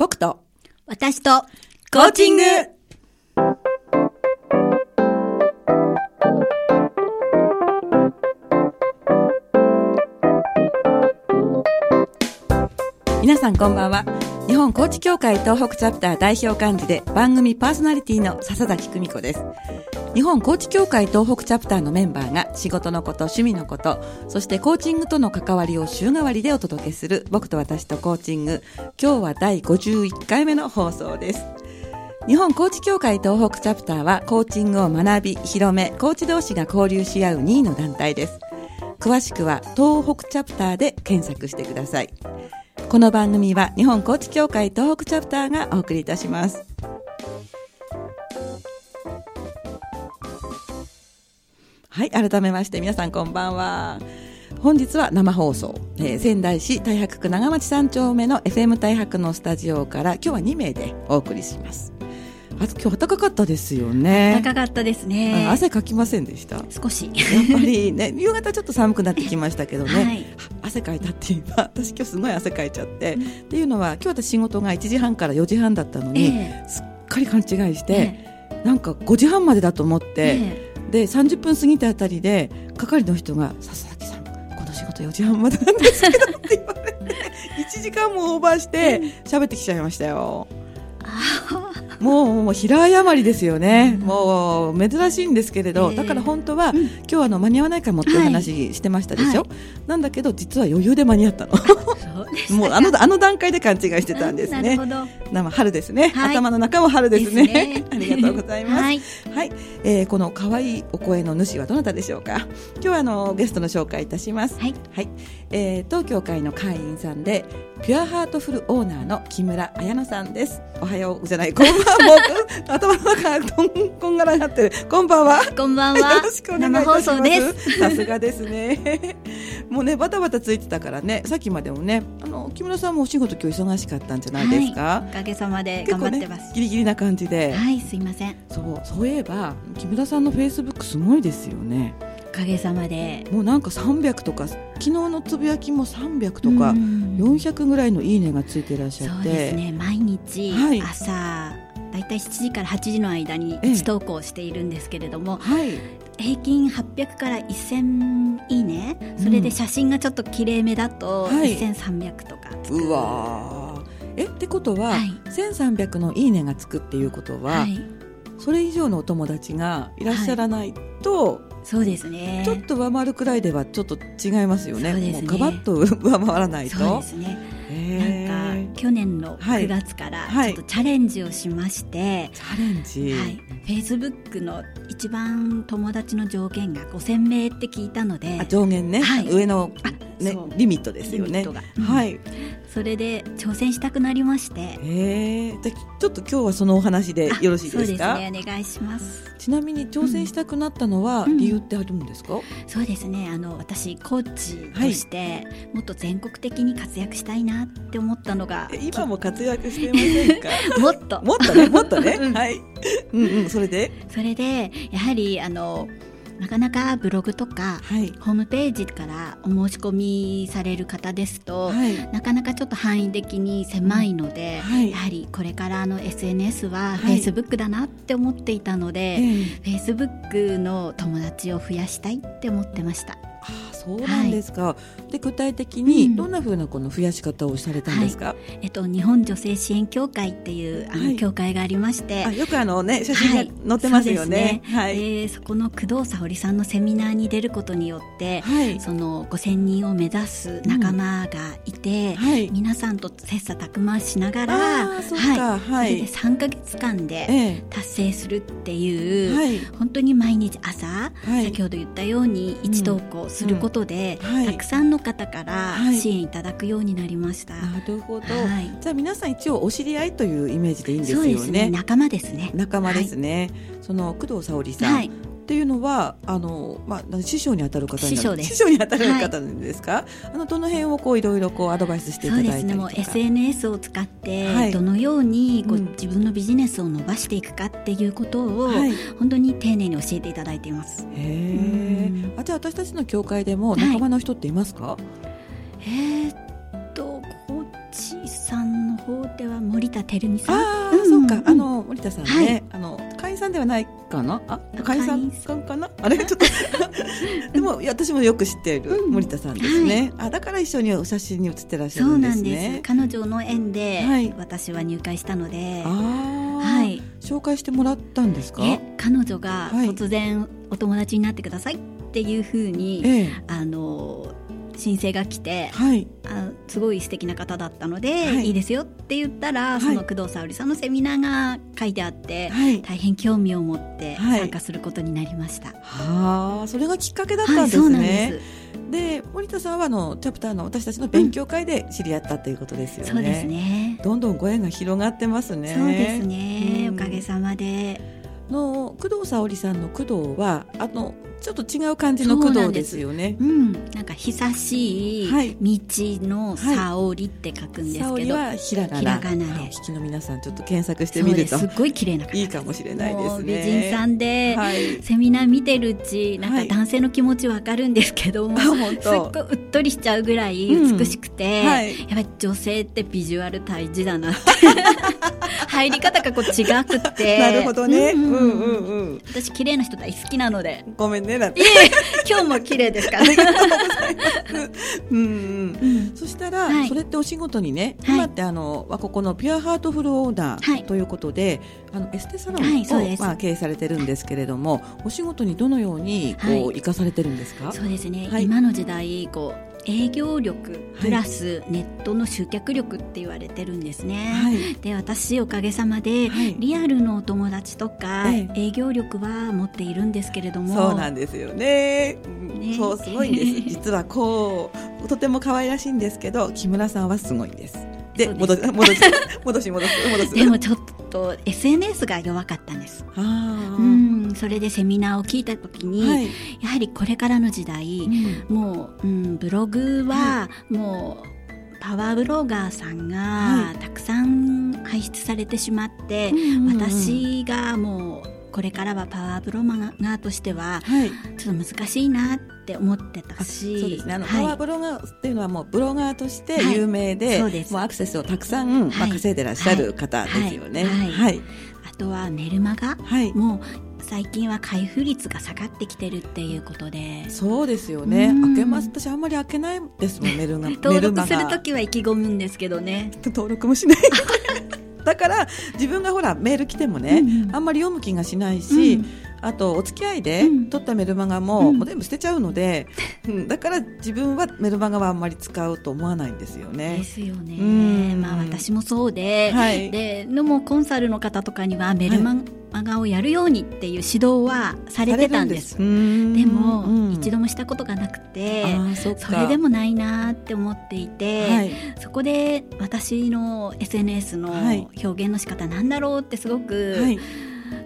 僕と私とコーチング。皆さんこんばんは。日本コーチ協会東北チャプター代表幹事で番組パーソナリティの笹崎久美子です日本コーチ協会東北チャプターのメンバーが仕事のこと趣味のことそしてコーチングとの関わりを週替わりでお届けする僕と私とコーチング。今日は第51回目の放送です。日本コーチ協会東北チャプターはコーチングを学び広めコーチ同士が交流し合う2位の団体です。詳しくは東北チャプターで検索してください。この番組は日本コーチ協会東北チャプターがお送りいたします。はい改めまして皆さんこんばんは。本日は生放送、えー仙台市太白区長町3丁目の FM 太白のスタジオから今日は2名でお送りします。あと今日暖かかったですよね。高かったですね。あ汗かきませんでした？やっ少しぱりね夕方ちょっと寒くなってきましたけどね、はい。汗かいたって言えば私今日すごい汗かいちゃって、っていうのは今日私仕事が1時半から4時半だったのに、えすっかり勘違いして、えなんか5時半までだと思って、えで30分過ぎたあたりで係の人が「笹崎さんこの仕事4時半までなんですけど」って言われて 1時間もオーバーして喋ってきちゃいましたよ。もうもう平謝りですよね、もう珍しいんですけれど、ええだから本当は、今日はあの間に合わないかもっていうはい話してましたでしょ、はなんだけど実は余裕で間に合ったのもうあのあの段階で勘違いしてたんですね。なるほど。生春ですね、はい。頭の中も春ですね。ですね。ありがとうございます。はい。はい、えーこの可愛いお声の主はどなたでしょうか？今日はあのゲストの紹介いたします。はい。はい、えー当協会の会員さんでピュアハートフルオーナーの木村彩乃さんです。おはようじゃない、こんばんは。頭の中がこんこんがらがってる。こんばんは。こんばんは よろしくお願いします。さすがですね。もうね、バタバタついてたからね、さっきまでもね、あの木村さんもお仕事今日忙しかったんじゃないですか？はい、おかげさまで頑張ってます、ね、ギリギリな感じで。はいすいませんそうそういえば木村さんのフェイスブックすごいですよねおかげさまで。もうなんか300とか昨日のつぶやきも300とかうん。400ぐらいのいいねがついてらっしゃそうってですね。毎日はい。朝、だいたい7時から8時の間にええ。1投稿しているんですけれども、はい。平均800から1000いいね。それで写真がちょっと綺麗めだとはい。1300とかつく、うわー。えってことは、はい。1300のいいねがつくっていうことは、はいそれ以上のお友達がいらっしゃらないと、そうですね。ちょっと上回るくらいではちょっと違いますよね。ね。もうガバッと上回らないと。そうですね。なんか去年のはい9月からはい。ちょっとチャレンジをしまして、チャレンジ、はい、Facebook の一番友達の上限が5000名って聞いたのであ上限ね、はい。上の、あねリミットですよね。リミットが。うん。はいそれで挑戦したくなりまして。へえじゃあちょっと今日はそのお話でよろしいですか？そうですね。お願いします。ちなみに挑戦したくなったのはうん。理由ってあるんですか、そうですね。あの私コーチとして、もっと全国的に活躍したいなって思ったのがえ今も活躍してませんか？もっと。もっとねもっとね、うん。はい。うんうん。それで？それでやはりあのなかなかブログとかはい。ホームページからお申し込みされる方ですと、はい。なかなかちょっと範囲的に狭いので、はい。やはりこれからの SNS ははい。Facebook だなって思っていたので、ええ。Facebook の友達を増やしたいって思ってました。そうなんですか、で具体的にうん。どんな風なこの増やし方をされたんですか、えっと、日本女性支援協会っていうあの、はい。協会がありまして。あよくあのね写真が載ってますよね。そうですはい、でそこの工藤沙織さんのセミナーに出ることによって、はい。その5000人を目指す仲間がいて、はい。皆さんと切磋琢磨しながらはい、それで3ヶ月間でえ達成するってえいう、はい。本当に毎日朝、はい。先ほど言ったように1投稿することで、うんはい。たくさんの方からはい。支援いただくようになりました。なるほど、はい。じゃあ皆さん一応お知り合いというイメージでいいんですよね。そうですね。仲間ですね。仲間ですね、その工藤沙織さん、はい。っていうのはあの、まあ、師匠に当たる方師匠です。師匠に当たる方なんですか、あのどの辺をこういろいろこうアドバイスしていただいたりとか。ですね。もう SNS を使って、はい。どのようにこう、うん。自分のビジネスを伸ばしていくかっていうことを、はい。本当に丁寧に教えていただいています。へえうんあじゃあ私たちの教会でも仲間の人っていますか、えーっとコーチさんの方法では森田照美さん。ああ、うんそうか。あの森田さんね、はい。あの会員さんではないかな？あ会員さんかな？あれ？ちょっと。でも私もよく知っているうん。森田さんですね、あだから一緒にお写真に写ってらっしゃるんそうなんです。ね彼女の縁ではい。私は入会したので、ああ、はい。紹介してもらったんですか？え彼女がはい。突然お友達になってください。っていうふうに、ええ。あの申請が来てはい。あすごい素敵な方だったので、はい。い、いですよって言ったら、い。その工藤沙織さんのセミナーが書いてあって、はい。大変興味を持ってはい。参加することになりました。はあそれがきっかけだったんですね、でで森田さんはあのチャプターの私たちの勉強会で知り合ったということですよね、す。そうですね。どんどんご縁が広がってますね。そうですね、うん。おかげさまで。の工藤沙織さんの工藤はあのちょっと違う感じの工藤ですよね。うん、なんか久しいはい道の沙織って書くんですけど、はひらがな。ひらがなで。お聞きの皆さんちょっと検索してみるとです。ごい綺麗な方。いいかもしれないですね。美人さんで、はい。セミナー見てるうちなんはいか男性の気持ちわかるんですけども、あ本すっ当ごいうっとりしちゃうぐらい美しくて、うんはい。やっぱり女性ってビジュアル大事だなって。入り方がこう違くて。なるほどね、うんん、うううんんうん。私綺麗な人大好きなので。ごめんねだって。いえ今日も綺麗ですからうん うんうん。そしたら、はい。それってお仕事にね、はい。今ってあのはここのピュアハートフルオーダはい。ーということで、あのエステサロンを、まあ、経営されてるんですけれどもお仕事にどのようにこう、はい。生かされてるんですか？そうですね、はい。今の時代こう営業力プラスネットの集客力って言われてるんですね、はいで私おかげさまで、はいリアルのお友達とか、え営業力は持っているんですけれどもそうなんですよね。うんねそうすごいんです。実はこうとても可愛らしいんですけど、木村さんはすごいんです。で 戻し戻し戻し戻す戻す。でもちょっと SNS が弱かったんです、あうーん、それでセミナーを聞いた時に、はい。やはりこれからの時代、うん。もう、うん、ブログはもうパワーブロガーさんはがたくさん輩出されてしまって、私がもうこれからはパワーブロガーとしてははい。ちょっと難しいなって思ってたあしそうですね。パワーブロガーっていうのはもうブロガーとしてはい有名で、そうですもうアクセスをたくさん、まあはい稼いでらっしゃる方ですよね。はい。あとはメルマガはい。もう最近は開封率が下がってきてるっていうことでそうですよね。うん開けます。私あんまり開けないですもんメルが。登録するときは意気込むんですけどね登録もしない だから自分がほらメール来てもね、うんうん。あんまり読む気がしないし、うんあとお付き合いでうん取ったメルマガも,、うん。もう全部捨てちゃうので、うん、だから自分はメルマガはあんまり使うと思わないんですよでね。すよね。うん。まあ私もそうで、はい。ででもコンサルの方とかにはメルマガをやるようにっていう指導はされてたんです。でも、うん。一度もしたことがなくてそれでもないなって思っていて、はい。そこで私の SNS のはい。表現の仕方なんだろうってすごくはい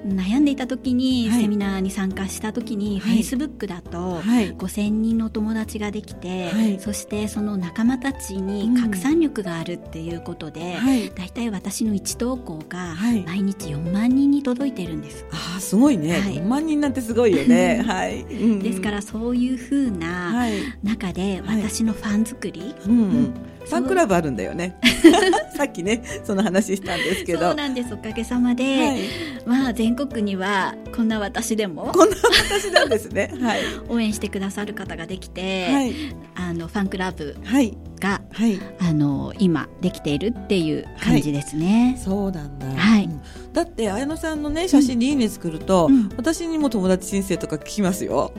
悩んでいた時に、はい。セミナーに参加した時に、はい。Facebook だと、はい。5000人の友達ができて、はい。そしてその仲間たちに拡散力があるっていうことで、はい。だいたい私の1投稿がはい。毎日4万人に届いてるんです。あーすごいね、はい。4万人なんてすごいよね。はい、ですからそういうふうなはい、中ではい。私のファン作り、うん。うん、ファンクラブあるんだよね。さっきねその話したんですけど。そうなんですおかげさまで、はい、まあ全国にはこんな私でもこんな私なんですね。はい。応援してくださる方ができて、はい。あのファンクラブはい。がはい。あの今できているっていう感じですね。そうなんだ。はいうんだって綾乃さんのね写真にいいね作ると、うん私にも友達申請とか聞きますよ。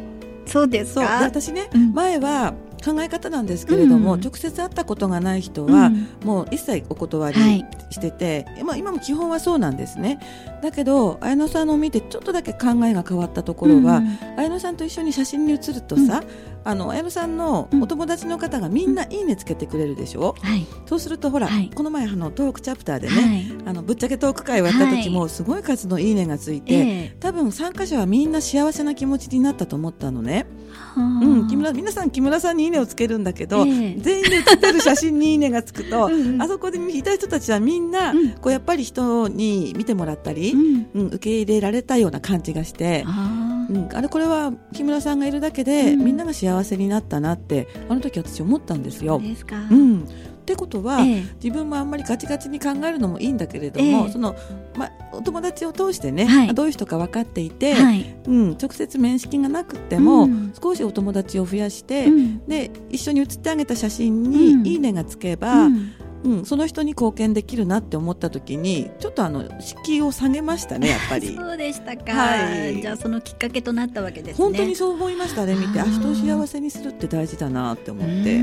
そうですそう。私ね、うん前は考え方なんですけれども、うん。直接会ったことがない人は、うん。もう一切お断りはい。してて、まあ今も基本はそうなんですね。だけど綾乃さんのを見てちょっとだけ考えが変わったところは、うん。綾乃さんと一緒に写真に写るとさ、あの綾乃さんのお友達の方がみんないいねつけてくれるでしょ、はい。そうするとほら、はい。この前あのトークチャプターでね、はい。あのぶっちゃけトーク会をやった時もすごい数のいいねがついて、ええ多分参加者はみんな幸せな気持ちになったと思ったのね、はあ。うん、木村皆さん木村さんにいいねをつけるんだけど、ええ。全員で写ってる写真にいいねがつくと うんうん。あそこでいた人たちはみんな、うん。こうやっぱり人に見てもらったり、うん。うん受け入れられたような感じがして、あうん、あれこれは木村さんがいるだけで、うん。みんなが幸せになったなってあの時私思ったんですよ。そう。ですか。うん、ってことは、ええ。自分もあんまりガチガチに考えるのもいいんだけれども、ええ。そのま、お友達を通してね、はい。どういう人か分かっていて、はい。うん、直接面識がなくても、うん。少しお友達を増やして、うん。で一緒に写ってあげた写真にうん。いいねがつけば、うんうん、その人に貢献できるなって思った時にちょっとあの敷居を下げましたねやっぱり。そうでしたか、はい。じゃあそのきっかけとなったわけですね。本当にそう思いましたあれ見て。あ人を幸せにするって大事だなって思って。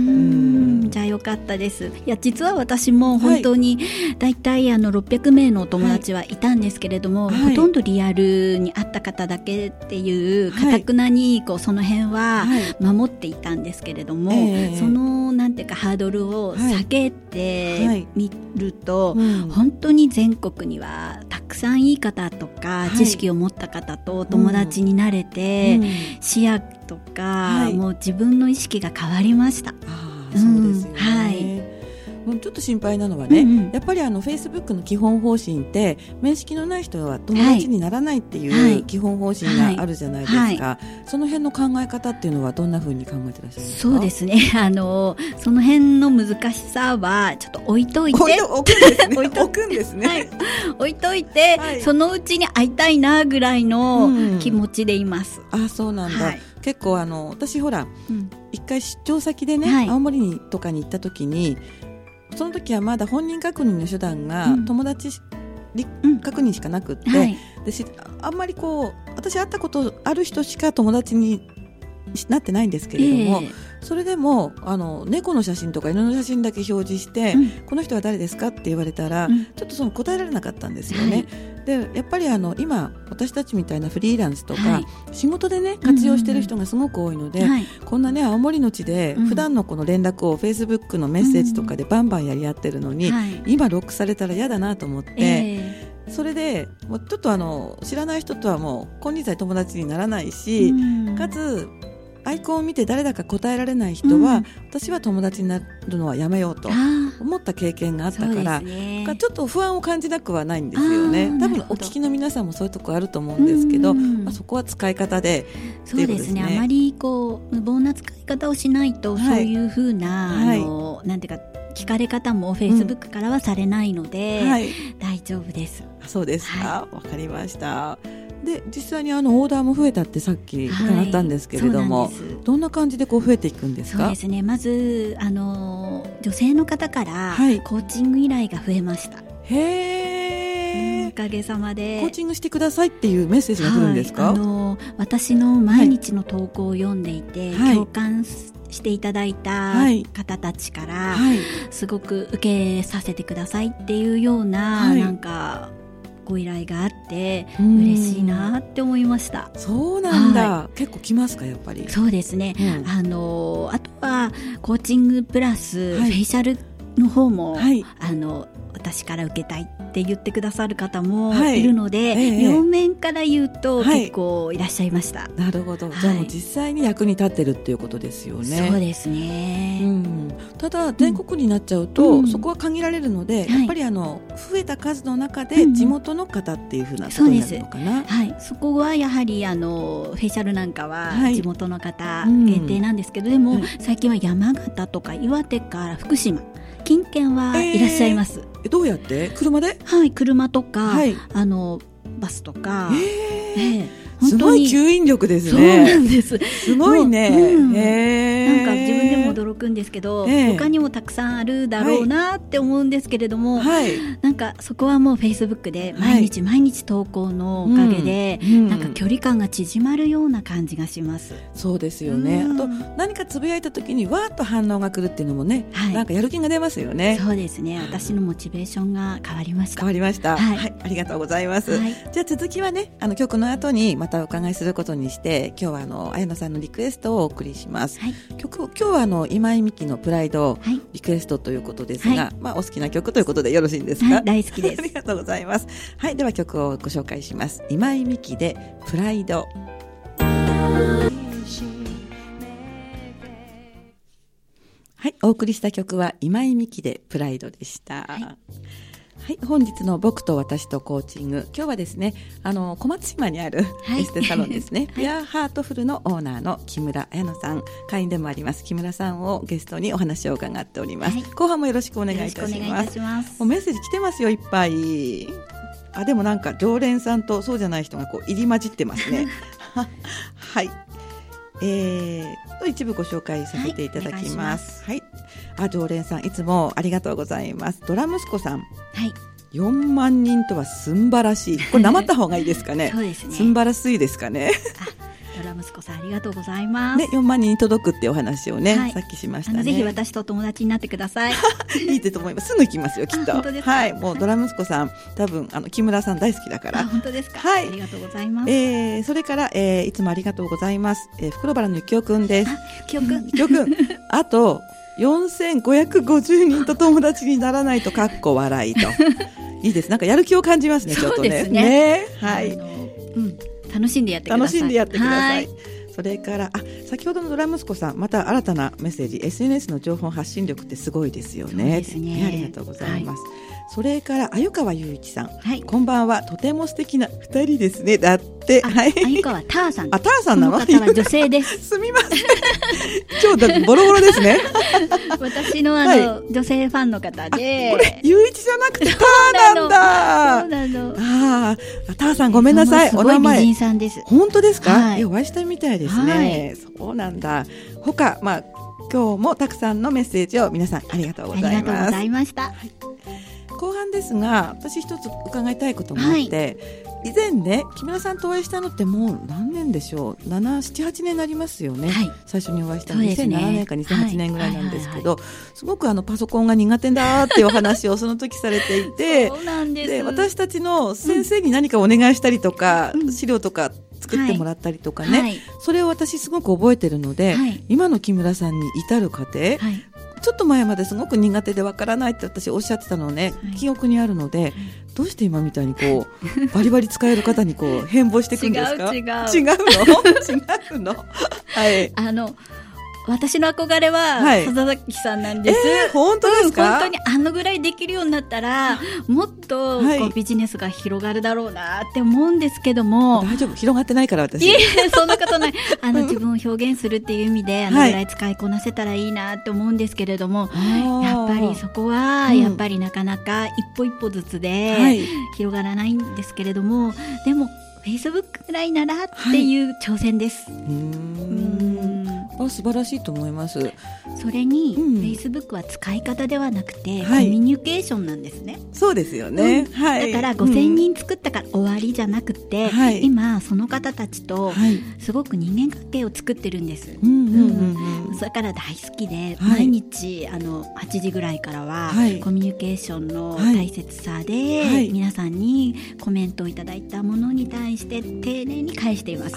じゃあよかったです。いや実は私も本当に大体あの600名のお友達はいたんですけれども、はい。ほとんどリアルに会った方だけっていうはい。かたくなにこうその辺ははい。守っていたんですけれども、ええ。そのなんていうかハードルを下げはいてみると、うん。本当に全国にはたくさんいい方とか、はい。知識を持った方とお友達になれて、うん。視野とか、はい。もう自分の意識が変わりました。ああそうですよね、うんはいちょっと心配なのはね、うんうん。やっぱりあのフェイスブックの基本方針って面識のない人は友達にならないってはい。いう基本方針があるじゃないですか、その辺の考え方っていうのはどんな風に考えてらっしゃるんですか？そうですね。あの、その辺の難しさは、ちょっと置いといて、置いと置くんですね。置いと置い。置いといて、はい。そのうちに会いたいな、ぐらいのうん。気持ちでいます。あそうなんだ、はい。結構あの私ほらうん。一回出張先でね、はい。青森にとかに行った時にその時はまだ本人確認の手段がうん友達うん確認しかなくって、はい。でしあんまりこう私会ったことある人しか友達にしなってないんですけれども、えそれでもあの猫の写真とか犬の写真だけ表示して、えうん。この人は誰ですかって言われたら、うん。ちょっとその答えられなかったんですよね。でやっぱりあの今私たちみたいなフリーランスとか、はい。仕事でね活用してる人がすごく多いので、はい。こんなね青森の地でうん。普段のこの連絡をフェイスブックのメッセージとかでバンバンやり合ってるのに、はい。今ロックされたら嫌だなと思って、えそれでもうちょっとあの知らない人とはもう金輪際友達にならないえし、うん。かつアイコンを見て誰だか答えられない人は、うん。私は友達になるのはやめようと思った経験があったから。ね。がちょっと不安を感じなくはないんですよね。多分お聞きの皆さんもそういうとこあると思うんですけど、うんまあ、そこは使い方でそうですね。ね。あまりこう無謀な使い方をしないと、はい。そういうふうな、はいあのなんていうか聞かれ方もフェイスブックからはされないので、はい。大丈夫です。あそうです。かわ、かりましたで実際にあのオーダーも増えたってさっき伺ったんですけれども、はいんどんな感じでこう増えていくんですか？そうですね。まずあの女性の方からはい。コーチング依頼が増えました、へー。おかげさまで。コーチングしてくださいっていうメッセージが来るんですか、はい、あの私の毎日の投稿を読んでいて、はい。共感していただいたはい方たちから、はい。すごく受けさせてくださいっていうような、はい。なんかご依頼があってうん。嬉しいなって思いました。そうなんだ、結構来ますかやっぱり？そうですね。うん。あのあとはコーチングプラス、はい。フェイシャルの方も、はい。あの私から受けたいって言ってくださる方もはい。いるので、ええ両面から言うとはい。結構いらっしゃいました。なるほど、はい。じゃあもう実際に役に立ってるっていうことですよね。そうですね。うん、ただ全国になっちゃうと、うん。そこは限られるので、はい。やっぱりあの増えた数の中うんうん。で地元の方っていうふうなことになるのかな。はい、そこはやはりあのフェイシャルなんかははい。地元の方うん。限定なんですけど、でも、はい。最近は山形とか岩手から福島近県はいらっしゃいます、えどうやって？車で、はい車とか、はい。あのバスとか、えええー、すごい吸引力ですそうなね。んです。すごいね。うん。なんか自分驚くんですけど、ええ他にもたくさんあるだろうなって思うんですけれども、はい。なんかそこはもうフェイスブックで毎日毎日投稿のおかげで、うんなんか距離感が縮まるような感じがします。そうですよね。うんあと何かつぶやいた時にわーっと反応が来るっていうのもね、はいなんかやる気が出ますよね。そうですね。私のモチベーションが変わりました。変わりました。はいはい、ありがとうございます。はい。じゃあ続きはね、あの曲の後にまたお伺いすることにして、今日はあの、綾野さんのリクエストをお送りします。はい。曲を、今日はあの、今井美樹のプライド。リクエストということですが、はまあお好きな曲ということでよろしいんですか、はい、大好きで あすり。がとうございます。はい、では曲をご紹介します。今井美樹でプライド。はい、お送りした曲は今井美樹でプライドでした。はいはい、本日の僕と私とコーチング。今日はですね、あの、小松島にあるエステサロンですね。ピュアハートフルのオーナーの木村彩乃さん、会員でもあります木村さんをゲストにお話を伺っております。はい、後半もよろしくお願いいたします。ますもうメッセージ来てますよ、いっぱい。あ、でもなんか常連さんとそうじゃない人がこう入り混じってますね。はい。えー、一部ご紹介させていただきます。はい、あ、常連さん、いつもありがとうございます。ドラ息子さん。はい。4万人とはすんばらしい。これ、なまった方がいいですかね。そうですね。すんばらしいですかね。ドラ息子さんありがとうございます。ね、4万人に届くってお話をね、はい、さっきしましたね。ぜひ私と友達になってください。いいと思います。すぐ行きますよ、きっと。はい、もうドラ息子さん、多分あの木村さん大好きだから。本当ですか？はい、ありがとうございます。えー、それから、えー、いつもありがとうございます。えー、袋原のゆきおくんです。きおくん。きおくん。あと。4550人と友達にならないとかっこ笑いと。いいです。なんかやる気を感じますねちょっとね。ね、ね、はい、うん、楽しんでやってください。楽しんでやってください。それからあ先ほどのドラ息子さんまた新たなメッセージ SNS の情報発信力ってすごいですよね。ねありがとうございます。はいそれから鮎川雄一さん、はい、こんばんは。とても素敵な二人ですね。だって。はい。鮎川ターさん。あターさんなの？方は女性です。すみません。超だボロボロですね。私のあの、はい、女性ファンの方で。これ雄一じゃなくてターなんだ。そうなの。ああターさんごめんなさい。お名前。美人さんです。本当ですか、はい、お会いしたみたいですね、そうなんだ。他まあ今日もたくさんのメッセージを皆さんありがとうございます。ありがとうございました。はい後半ですが私一つ伺いたいこともあって、はい、以前ね木村さんとお会いしたのってもう何年でしょう？778年になりますよね、はい、最初にお会いしたの、ね、2007年か2008年ぐらいなんですけど、すごくあのパソコンが苦手だっていうお話を その時されていてで私たちの先生に何かお願いしたりとか、うん、資料とか作ってもらったりとかね、はい、それを私すごく覚えてるので、はい、今の木村さんに至る過程、はい、ちょっと前まですごく苦手でわからないって私おっしゃってたのね、はい、記憶にあるので、どうして今みたいにこうバリバリ使える方にこう変貌していくんですか？違う違う。違うの？違うの？はい。あの私の憧れは、笹崎さんなんです。えー、本当ですか、うん、本当にあのぐらいできるようになったら、もっとビジネスが広がるだろうなって思うんですけども。大丈夫。広がってないから私。いえ、そんなことない。あの、自分を表現するっていう意味で、あのぐらい使いこなせたらいいなって思うんですけれども、はい、やっぱりそこは、やっぱりなかなか一歩一歩ずつで、広がらないんですけれども、でも、フェイスブックぐらいならっていう挑戦です。うんあ素晴らしいと思います。それに、フェイスブックは使い方ではなくて、はい、コミュニケーションなんですね。そうですよね、うん、はい、だから5000人作ったから終わりじゃなくて、はい、今その方たちとすごく人間関係を作ってるんです、うんうんから大好きで、毎日あの8時ぐらいからは、コミュニケーションの大切さで、皆さんにコメントをいただいたものに対して丁寧に返しています。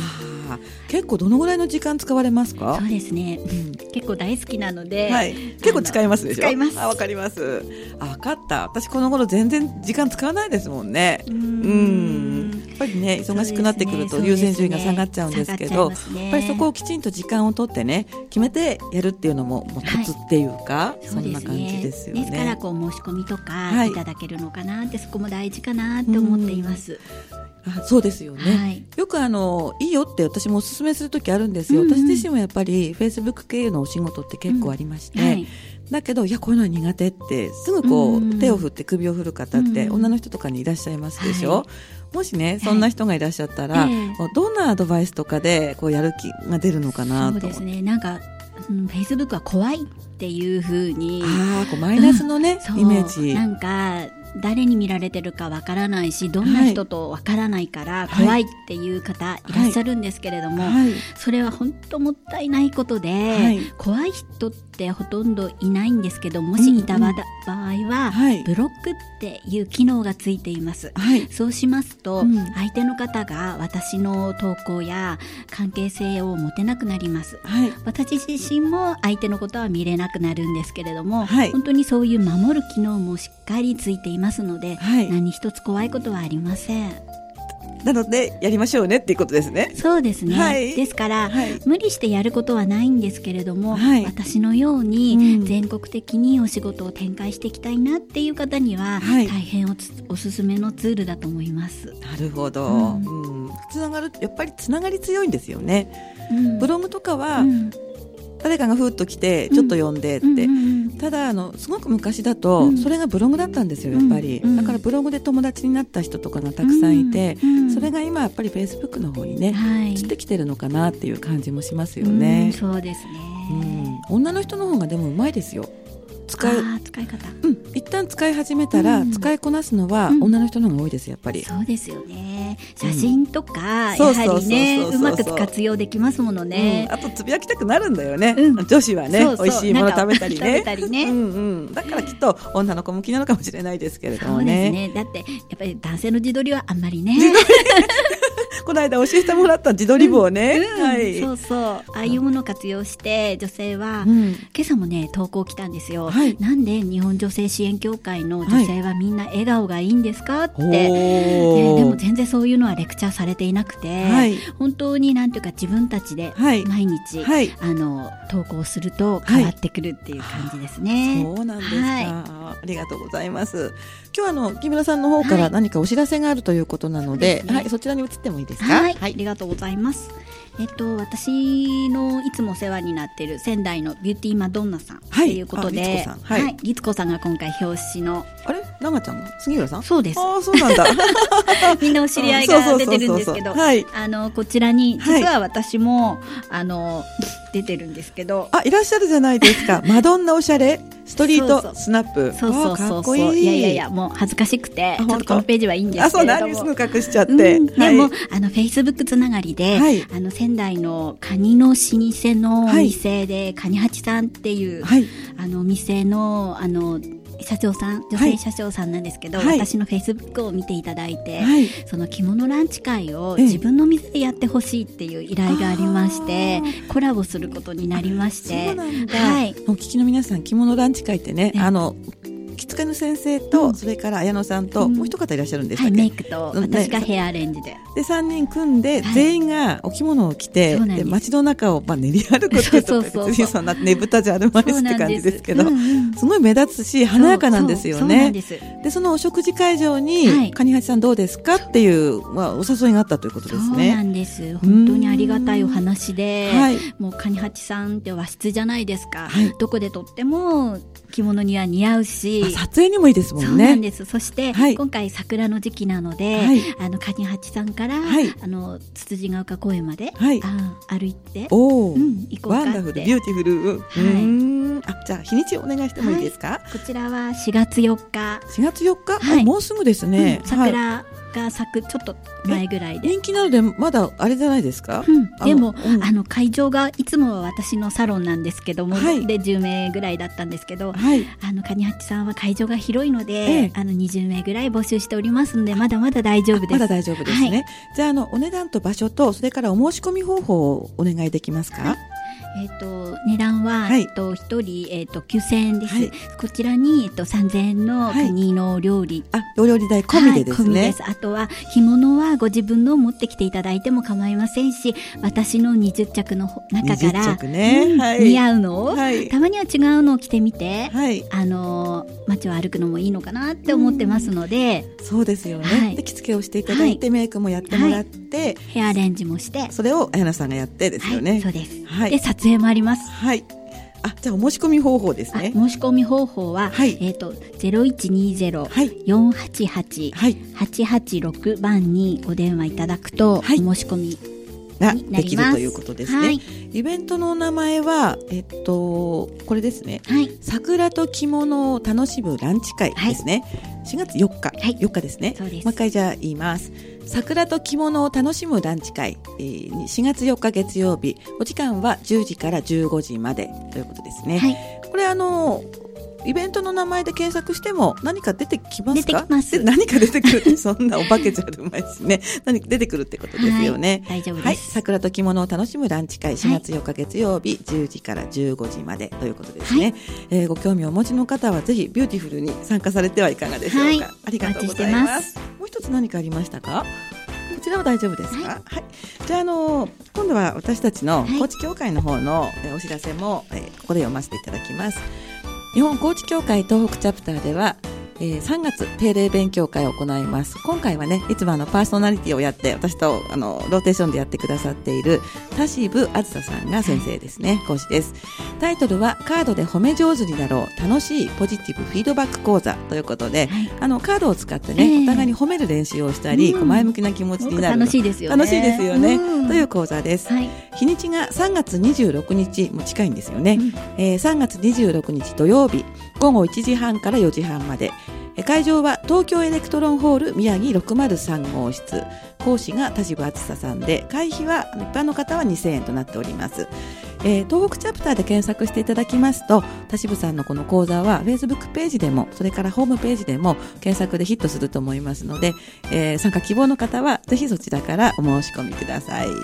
結構どのぐらいの時間使われますか？そうですね、うん、結構大好きなので、はい、結構使いますでしょ？使います。あわかります。あ分かった。私この頃全然時間使わないですもんね。うんぱりね忙しくなってくると優先順位が下がっちゃうんですけど、ねね、やっぱりそこをきちんと時間を取ってね決めてやるっていうのももうコツっていうか、はい、そんな感じですよね。ですからこう申し込みとかい。ただけるのかなって、そこも大事かなって思っています、あそうですよね、はい、よくあのいいよって私もおすすめする時あるんですよ、うんうん、私自身もやっぱりフェイスブック経由のお仕事って結構ありまして、うんはい、だけどいやこういうのは苦手ってすぐこう、うん、手を振って首を振る方って女の人とかにいらっしゃいますでしょ、はい、もしねそんな人がいらっしゃったら、どんなアドバイスとかでこうやる気が出るのかなと。そうですね。なんかフェイスブックは怖いっていうふうにあこうマイナスのね、うん、イメージ。なんか誰に見られてるかわからないしどんな人とわからないから怖いっていう方いらっしゃるんですけれども、はい。はい、それは本当もったいないことで、はい、怖い人ってほとんどいないんですけどもしいた場,、合は、ブロックっていう機能がついています、そうしますと、うん、相手の方が私の投稿や関係性を持てなくなります、私自身も相手のことは見れなくなるんですけれども、本当にそういう守る機能もしっかりついていますので、はい、何一つ怖いことはありません。なのでやりましょうねっていうことですね。そうですね。はい、ですから、はい、無理してやることはないんですけれども、はい、私のように全国的にお仕事を展開していきたいなっていう方には、大変おおすすめのツールだと思います。なるほど。うん、つながるやっぱりつながり強いんですよね。うん、ブログとかは、うん誰かがふっと来てちょっと読んでって、ただあのすごく昔だと、それがブログだったんですよやっぱり、だからブログで友達になった人とかがたくさんいて、それが今やっぱりフェイスブックの方にね、移ってきてるのかなっていう感じもしますよね、そうですね、うん、女の人の方がでもうまいですよ使う。使い方、うん、一旦使い始めたら、うん、使いこなすのは女の人の方が多いですやっぱり、そうですよね。写真とか、やはりねうまく活用できますものね、あとつぶやきたくなるんだよね、女子はね美味しいもの食べたりね。ね、うんうん、だからきっと女の子向きなのかもしれないですけれどもね、ね、だってやっぱり男性の自撮りはあんまりねこの間教えてもらった自撮り棒ね、うんうん、はい、そうそう。ああいうものを活用して女性は、うん、今朝もね投稿来たんですよ、はい、なんで日本女性支援協会の女性はみんな笑顔がいいんですかって、はい、でも全然そういうのはレクチャーされていなくて、はい、本当になんていうか自分たちで毎日、あの投稿すると変わってくるっていう感じですね、そうなんですか、ありがとうございます。今日はあの木村さんの方から何かお知らせがあるということなので、はい、そちらに移ってもいいですか？はい、ありがとうございます。えっと、私のいつもお世話になっている仙台のビューティーマドンナさんということで、はい、はい、律子さんが今回表紙の。あれ？長ちゃんが杉浦さん？そうです。ああ、そうなんだ。みんなお知り合いが出てるんですけど、あの、こちらに、実は私も、あの、出てるんですけど。あ、いらっしゃるじゃないですか。マドンナおしゃれ。ストリートスナップ。そうそうそうそう。いい。やいやいや、もう恥ずかしくて、ちょっとこのページはいいんですけれども。あ、そう、何すぐ隠しちゃって。でも、あの、フェイスブックつながりで、あの、仙台のカニの老舗のお店で、カニ八さんっていう、あの、お店の、あの、社長さん女性社長さんなんですけど、はい、私のフェイスブックを見ていただいて、はい、その着物ランチ会を自分の店でやってほしいっていう依頼がありまして、コラボすることになりまして。はい、お聞きの皆さん着物ランチ会ってね、あの着付けの先生と、それから綾野さんと、もう一方いらっしゃるんですはい、メイクと私がヘアアレンジで。で3人組んで、全員がお着物を着て、で街の中をまあ練り歩くっていうと別にそんなねぶたじゃあるまいしって感じですけど、す。ごい目立つし華やかなんですよね。でそのお食事会場に、カニハチさんどうですかっていう、まあ、お誘いがあったということですね。そうなんです。本当にありがたいお話で、もうカニハチさんって和室じゃないですか、どこでとっても着物には似合うし撮影にもいいですもんね。そうなんです。そして、はい、今回桜の時期なので、はい、あの蟹八さんから、はい、あのつつじが丘公園まで、はい、あ歩いてお、うん、行こうかワンダフルビューティフル、はい、あじゃあ日にちお願いしてもいいですか、こちらは4月4日。4月4日、はい、もうすぐですね、うん、桜、が咲くちょっと前ぐらいで。人気なのでまだあれじゃないですか、うん、でも、うん、あの会場がいつもは私のサロンなんですけども、はい、で10名ぐらいだったんですけど、はい、あのカニハチさんは会場が広いので、ええ、あの20名ぐらい募集しておりますのでまだまだ大丈夫です。まだ大丈夫ですね、はい、じゃああのお値段と場所とそれからお申し込み方法をお願いできますか、えっ、ー、と値段は、はい、えっと一人えっ、ー、と九千円です、はい、こちらにえっと三千円の国の料理、はい、あお料理代込みでですね、はい、す。あとは干物はご自分のを持ってきていただいても構いませんし私の二十着の中から、ね。うんはい、似合うのを、はい、たまには違うのを着てみて、はい、あの街を歩くのもいいのかなって思ってますので、うん、そうですよね、着付けをしていただいて、メイクもやってもらって、ヘアアレンジもしてそれを綾菜さんがやってですよね、そうです、はい、で撮影もあります。はい。あ、じゃあお申し込み方法ですね。申し込み方法は、はい、えっ、ー、とゼロ一二ゼロ四八八八八六番にお電話いただくと、はい、お申し込みができるということですね。はい、イベントの名前は、えっと、これですね。はい、桜と着物を楽しむランチ会ですね。はい、4月4日、はい、4日ですね。もう一回じゃあ言います。桜と着物を楽しむランチ会、えー、4月4日月曜日、お時間は10時から15時までということですね。はい、これあのイベントの名前で検索しても何か出てきますか？何か出てくる？そんなお化けじゃあるまいしね。何か出てくるってことですよね、はい、大丈夫です、はい、桜と着物を楽しむランチ会4月4日月曜日10時から15時までということですね、はい、えー、ご興味をお持ちの方はぜひビューティフルに参加されてはいかがでしょうか、ありがとうございます一つ何かありましたか？こちらは大丈夫ですか？はい、はい、じゃあ、あの今度は私たちの高知協会の方の、えお知らせも、えここで読ませていただきます。日本高知協会東北チャプターではえー、3月定例勉強会を行います。今回はねいつもあのパーソナリティをやって私とあのローテーションでやってくださっている田渋あずささんが先生ですね。講師です。タイトルはカードで褒め上手になろう。楽しいポジティブフィードバック講座。ということで、はい、あのカードを使ってね、えー、お互いに褒める練習をしたり、うん、前向きな気持ちになる。楽しいですよね。楽しいですよね、うん、という講座です、はい、日にちが3月26日も近いんですよね、うん、えー、3月26日土曜日午後1時半から4時半まで。会場は東京エレクトロンホール宮城603号室。講師が田渋梓さんで会費は一般の方は2000円となっております、えー、東北チャプターで検索していただきますと田渋さんのこの講座はフェイスブックページでもそれからホームページでも検索でヒットすると思いますので、えー、参加希望の方はぜひそちらからお申し込みください。はい、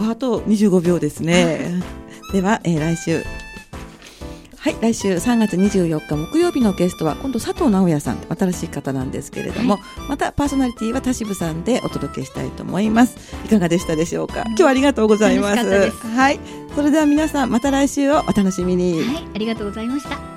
はい、あと25秒ですね。では、えー、来週はい来週3月24日木曜日のゲストは今度佐藤直也さん新しい方なんですけれども、はい、またパーソナリティは田渋さんでお届けしたいと思います。いかがでしたでしょうか、今日はありがとうございます。はい。それでは皆さんまた来週をお楽しみに。はいありがとうございました